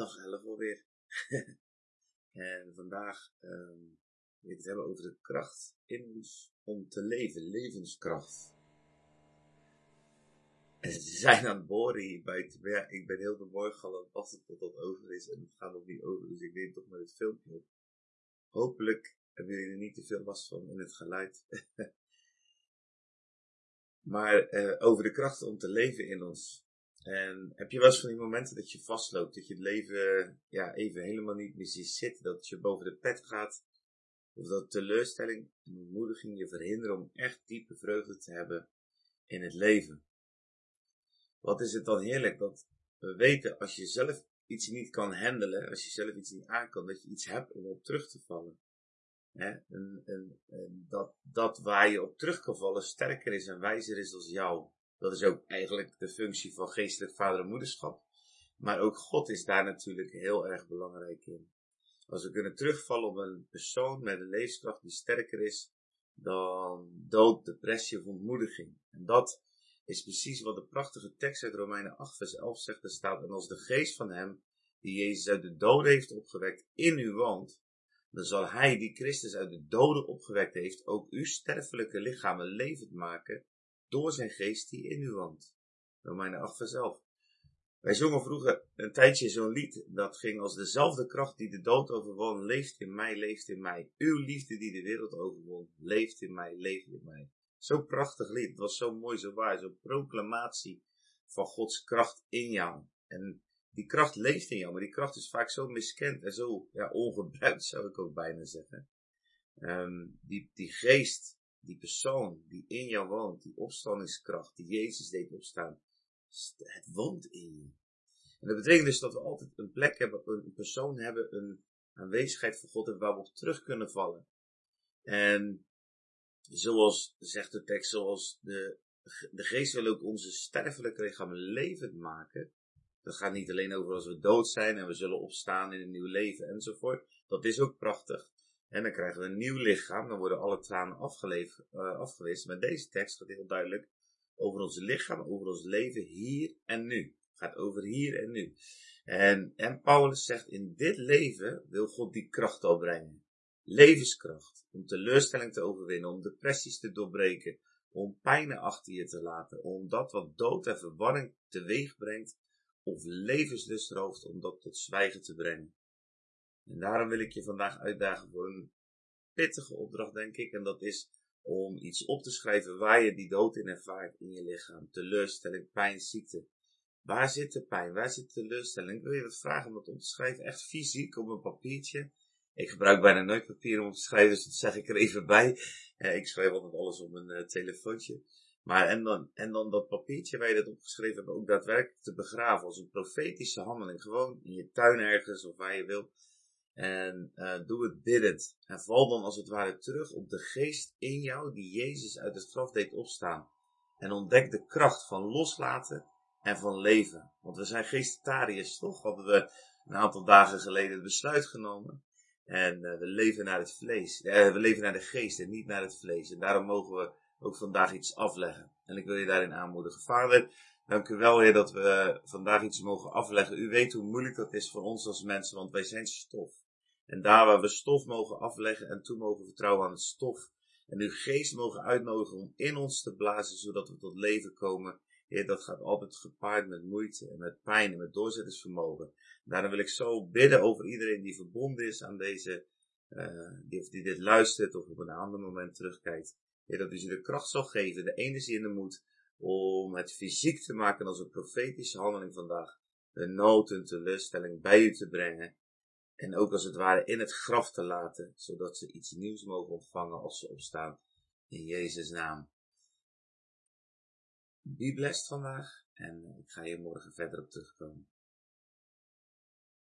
dag 11 alweer. en vandaag um, wil ik het hebben over de kracht in ons om te leven, levenskracht. En ze zijn aan het boren hier ja, ik ben heel de morgen al het tot dat over is. En het gaat nog niet over, dus ik neem toch maar het filmpje op. Hopelijk hebben jullie er niet te veel last van in het geluid. maar uh, over de kracht om te leven in ons. En heb je wel eens van die momenten dat je vastloopt, dat je het leven ja, even helemaal niet meer ziet zitten, dat je boven de pet gaat, of dat teleurstelling en ontmoediging je verhinderen om echt diepe vreugde te hebben in het leven. Wat is het dan heerlijk dat we weten als je zelf iets niet kan handelen, als je zelf iets niet aan kan, dat je iets hebt om op terug te vallen. En, en, en dat, dat waar je op terug kan vallen sterker is en wijzer is als jou. Dat is ook eigenlijk de functie van geestelijk vader en moederschap. Maar ook God is daar natuurlijk heel erg belangrijk in. Als we kunnen terugvallen op een persoon met een levenskracht die sterker is dan dood, depressie of ontmoediging. En dat is precies wat de prachtige tekst uit Romeinen 8 vers 11 zegt. Er staat, en als de geest van hem, die Jezus uit de doden heeft opgewekt, in u woont, dan zal hij die Christus uit de doden opgewekt heeft, ook uw sterfelijke lichamen levend maken door zijn geest die in u woont. Romeinen 8 vers 11. Wij zongen vroeger een tijdje zo'n lied, dat ging als dezelfde kracht die de dood overwon, leeft in mij, leeft in mij. Uw liefde die de wereld overwon, leeft in mij, leeft in mij. Zo'n prachtig lied, het was zo mooi, zo waar, zo'n proclamatie van Gods kracht in jou. En die kracht leeft in jou, maar die kracht is vaak zo miskend en zo ja, ongebruikt, zou ik ook bijna zeggen. Um, die, die geest die persoon die in jou woont, die opstandingskracht die Jezus deed opstaan, het woont in je. En dat betekent dus dat we altijd een plek hebben, een persoon hebben, een aanwezigheid van God hebben waar we op terug kunnen vallen. En zoals zegt de tekst, zoals de, de geest wil ook onze sterfelijke lichaam levend maken. Dat gaat niet alleen over als we dood zijn en we zullen opstaan in een nieuw leven enzovoort. Dat is ook prachtig. En dan krijgen we een nieuw lichaam, dan worden alle tranen afgeleverd, uh, afgewist. Maar deze tekst gaat heel duidelijk over ons lichaam, over ons leven hier en nu. Gaat over hier en nu. En, en Paulus zegt, in dit leven wil God die kracht opbrengen. Levenskracht, om teleurstelling te overwinnen, om depressies te doorbreken, om pijnen achter je te laten, om dat wat dood en verwarring teweeg brengt, of levenslust rooft, om dat tot zwijgen te brengen. En daarom wil ik je vandaag uitdagen voor een pittige opdracht, denk ik. En dat is om iets op te schrijven waar je die dood in ervaart in je lichaam. Teleurstelling, pijn, ziekte. Waar zit de pijn? Waar zit de teleurstelling? Ik wil je wat vragen om dat op te schrijven, echt fysiek op een papiertje. Ik gebruik bijna nooit papier om te schrijven, dus dat zeg ik er even bij. Eh, ik schrijf altijd alles op een uh, telefoontje. Maar en dan, en dan dat papiertje waar je dat opgeschreven hebt ook daadwerkelijk te begraven als een profetische handeling. Gewoon in je tuin ergens of waar je wil. En uh, doe het biddend. En val dan als het ware terug op de geest in jou die Jezus uit de straf deed opstaan. En ontdek de kracht van loslaten en van leven. Want we zijn geestariërs, toch? Hadden we een aantal dagen geleden het besluit genomen. En uh, we leven naar het vlees. Uh, we leven naar de geest en niet naar het vlees. En daarom mogen we ook vandaag iets afleggen. En ik wil je daarin aanmoedigen. Vader, dank u wel, Heer, dat we vandaag iets mogen afleggen. U weet hoe moeilijk dat is voor ons als mensen, want wij zijn stof. En daar waar we stof mogen afleggen en toe mogen vertrouwen aan het stof. En uw geest mogen uitnodigen om in ons te blazen, zodat we tot leven komen. Heer, dat gaat altijd gepaard met moeite en met pijn en met doorzettingsvermogen. Daarom wil ik zo bidden over iedereen die verbonden is aan deze, uh, die, die dit luistert of op een ander moment terugkijkt. Dat u ze de kracht zal geven, de energie en de moed om het fysiek te maken als een profetische handeling vandaag. De nood en teleurstelling bij u te brengen en ook als het ware in het graf te laten, zodat ze iets nieuws mogen ontvangen als ze opstaan. In Jezus' naam. Be blessed vandaag en ik ga hier morgen verder op terugkomen.